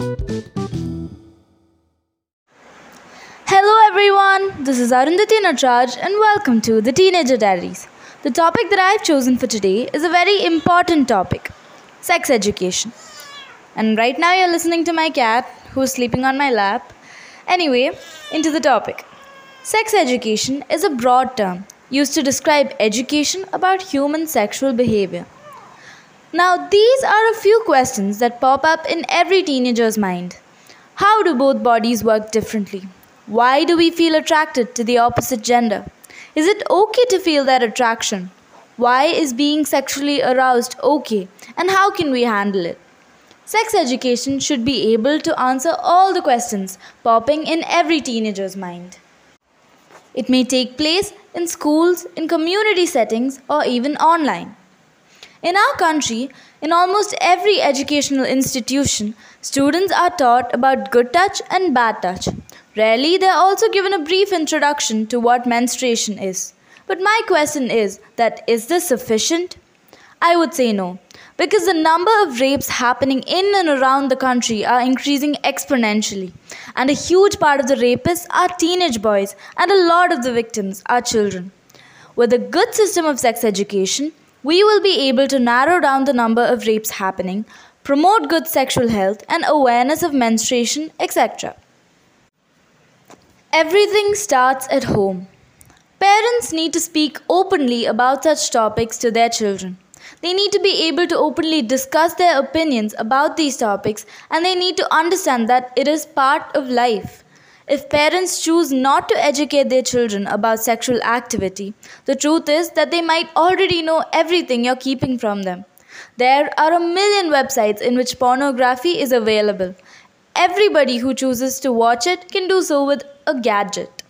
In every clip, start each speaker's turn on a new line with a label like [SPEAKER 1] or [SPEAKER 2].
[SPEAKER 1] Hello everyone, this is Arundhati Natraj and welcome to the Teenager Diaries. The topic that I've chosen for today is a very important topic sex education. And right now you're listening to my cat who's sleeping on my lap. Anyway, into the topic. Sex education is a broad term used to describe education about human sexual behavior. Now, these are a few questions that pop up in every teenager's mind. How do both bodies work differently? Why do we feel attracted to the opposite gender? Is it okay to feel that attraction? Why is being sexually aroused okay? And how can we handle it? Sex education should be able to answer all the questions popping in every teenager's mind. It may take place in schools, in community settings, or even online. In our country, in almost every educational institution, students are taught about good touch and bad touch. Rarely, they are also given a brief introduction to what menstruation is. But my question is that is this sufficient? I would say no, because the number of rapes happening in and around the country are increasing exponentially, and a huge part of the rapists are teenage boys, and a lot of the victims are children. With a good system of sex education, we will be able to narrow down the number of rapes happening, promote good sexual health and awareness of menstruation, etc. Everything starts at home. Parents need to speak openly about such topics to their children. They need to be able to openly discuss their opinions about these topics and they need to understand that it is part of life. If parents choose not to educate their children about sexual activity, the truth is that they might already know everything you're keeping from them. There are a million websites in which pornography is available. Everybody who chooses to watch it can do so with a gadget.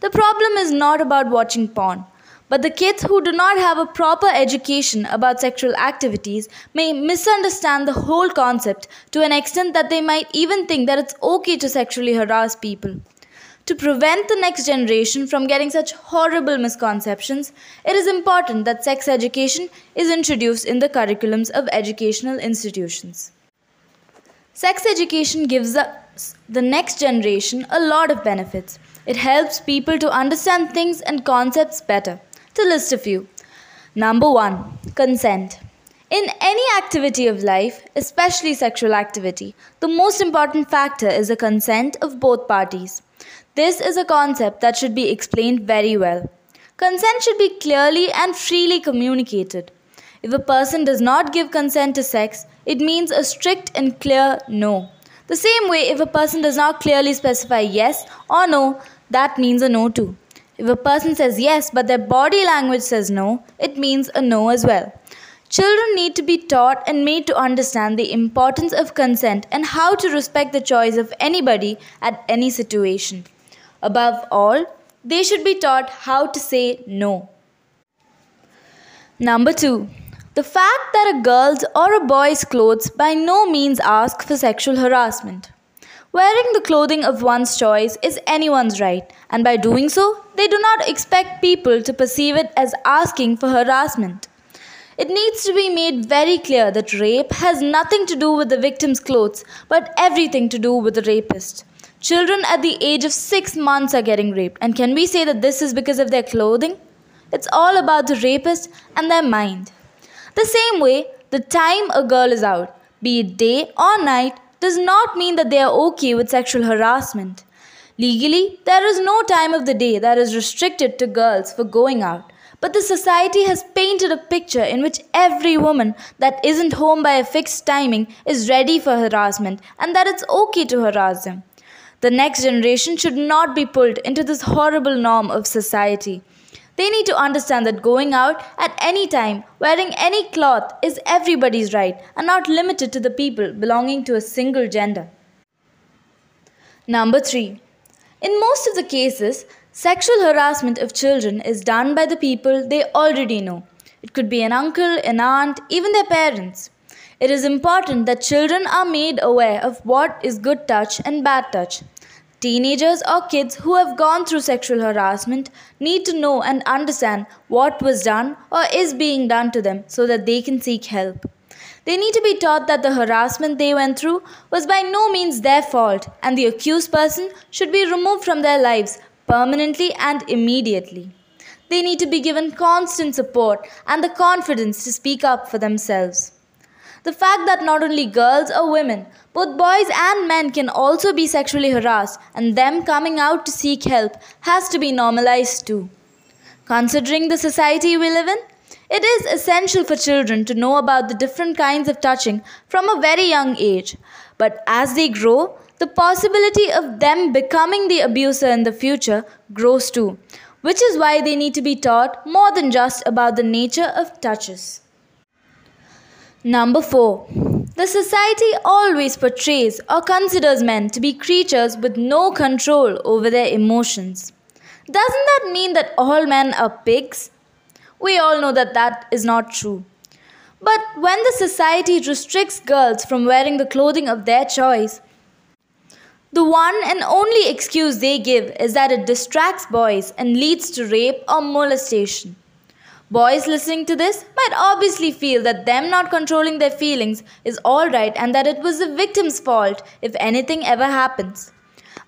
[SPEAKER 1] The problem is not about watching porn. But the kids who do not have a proper education about sexual activities may misunderstand the whole concept to an extent that they might even think that it's okay to sexually harass people. To prevent the next generation from getting such horrible misconceptions, it is important that sex education is introduced in the curriculums of educational institutions. Sex education gives us, the next generation a lot of benefits. It helps people to understand things and concepts better. To list a few. Number one, consent. In any activity of life, especially sexual activity, the most important factor is the consent of both parties. This is a concept that should be explained very well. Consent should be clearly and freely communicated. If a person does not give consent to sex, it means a strict and clear no. The same way, if a person does not clearly specify yes or no, that means a no too. If a person says yes but their body language says no, it means a no as well. Children need to be taught and made to understand the importance of consent and how to respect the choice of anybody at any situation. Above all, they should be taught how to say no. Number 2. The fact that a girl's or a boy's clothes by no means ask for sexual harassment. Wearing the clothing of one's choice is anyone's right, and by doing so, they do not expect people to perceive it as asking for harassment. It needs to be made very clear that rape has nothing to do with the victim's clothes, but everything to do with the rapist. Children at the age of six months are getting raped, and can we say that this is because of their clothing? It's all about the rapist and their mind. The same way, the time a girl is out, be it day or night, does not mean that they are okay with sexual harassment. Legally, there is no time of the day that is restricted to girls for going out. But the society has painted a picture in which every woman that isn't home by a fixed timing is ready for harassment and that it's okay to harass them. The next generation should not be pulled into this horrible norm of society. They need to understand that going out at any time, wearing any cloth, is everybody's right and not limited to the people belonging to a single gender. Number 3. In most of the cases, sexual harassment of children is done by the people they already know. It could be an uncle, an aunt, even their parents. It is important that children are made aware of what is good touch and bad touch. Teenagers or kids who have gone through sexual harassment need to know and understand what was done or is being done to them so that they can seek help. They need to be taught that the harassment they went through was by no means their fault and the accused person should be removed from their lives permanently and immediately. They need to be given constant support and the confidence to speak up for themselves. The fact that not only girls or women, both boys and men can also be sexually harassed and them coming out to seek help has to be normalized too. Considering the society we live in, it is essential for children to know about the different kinds of touching from a very young age. But as they grow, the possibility of them becoming the abuser in the future grows too, which is why they need to be taught more than just about the nature of touches. Number 4. The society always portrays or considers men to be creatures with no control over their emotions. Doesn't that mean that all men are pigs? We all know that that is not true. But when the society restricts girls from wearing the clothing of their choice, the one and only excuse they give is that it distracts boys and leads to rape or molestation. Boys listening to this might obviously feel that them not controlling their feelings is alright and that it was the victim's fault if anything ever happens.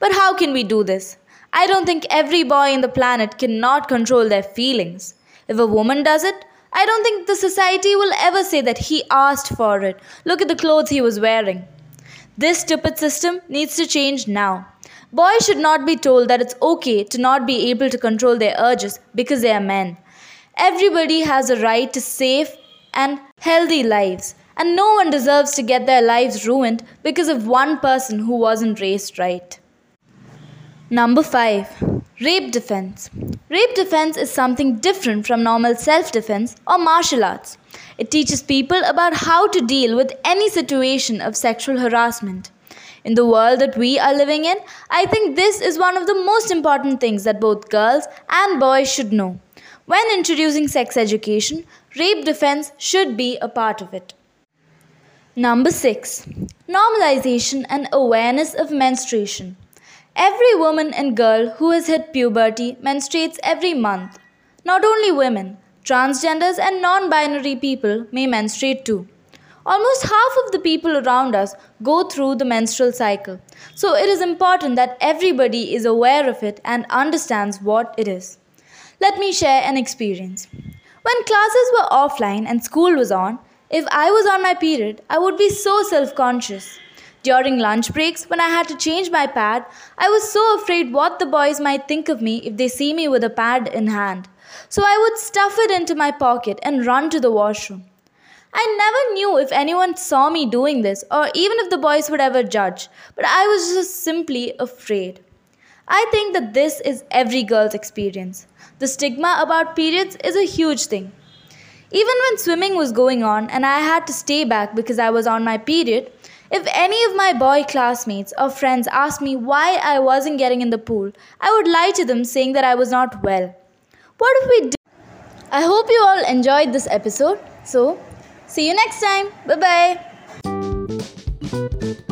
[SPEAKER 1] But how can we do this? I don't think every boy in the planet cannot control their feelings. If a woman does it, I don't think the society will ever say that he asked for it. Look at the clothes he was wearing. This stupid system needs to change now. Boys should not be told that it's okay to not be able to control their urges because they are men. Everybody has a right to safe and healthy lives, and no one deserves to get their lives ruined because of one person who wasn't raised right. Number 5. Rape defense. Rape defense is something different from normal self defense or martial arts. It teaches people about how to deal with any situation of sexual harassment. In the world that we are living in, I think this is one of the most important things that both girls and boys should know. When introducing sex education, rape defense should be a part of it. Number 6. Normalization and awareness of menstruation. Every woman and girl who has hit puberty menstruates every month. Not only women, transgenders and non binary people may menstruate too. Almost half of the people around us go through the menstrual cycle, so it is important that everybody is aware of it and understands what it is. Let me share an experience. When classes were offline and school was on, if I was on my period, I would be so self conscious. During lunch breaks, when I had to change my pad, I was so afraid what the boys might think of me if they see me with a pad in hand. So I would stuff it into my pocket and run to the washroom. I never knew if anyone saw me doing this or even if the boys would ever judge, but I was just simply afraid. I think that this is every girl's experience. The stigma about periods is a huge thing. Even when swimming was going on and I had to stay back because I was on my period, if any of my boy classmates or friends asked me why I wasn't getting in the pool, I would lie to them saying that I was not well. What if we did? I hope you all enjoyed this episode. So, see you next time. Bye bye.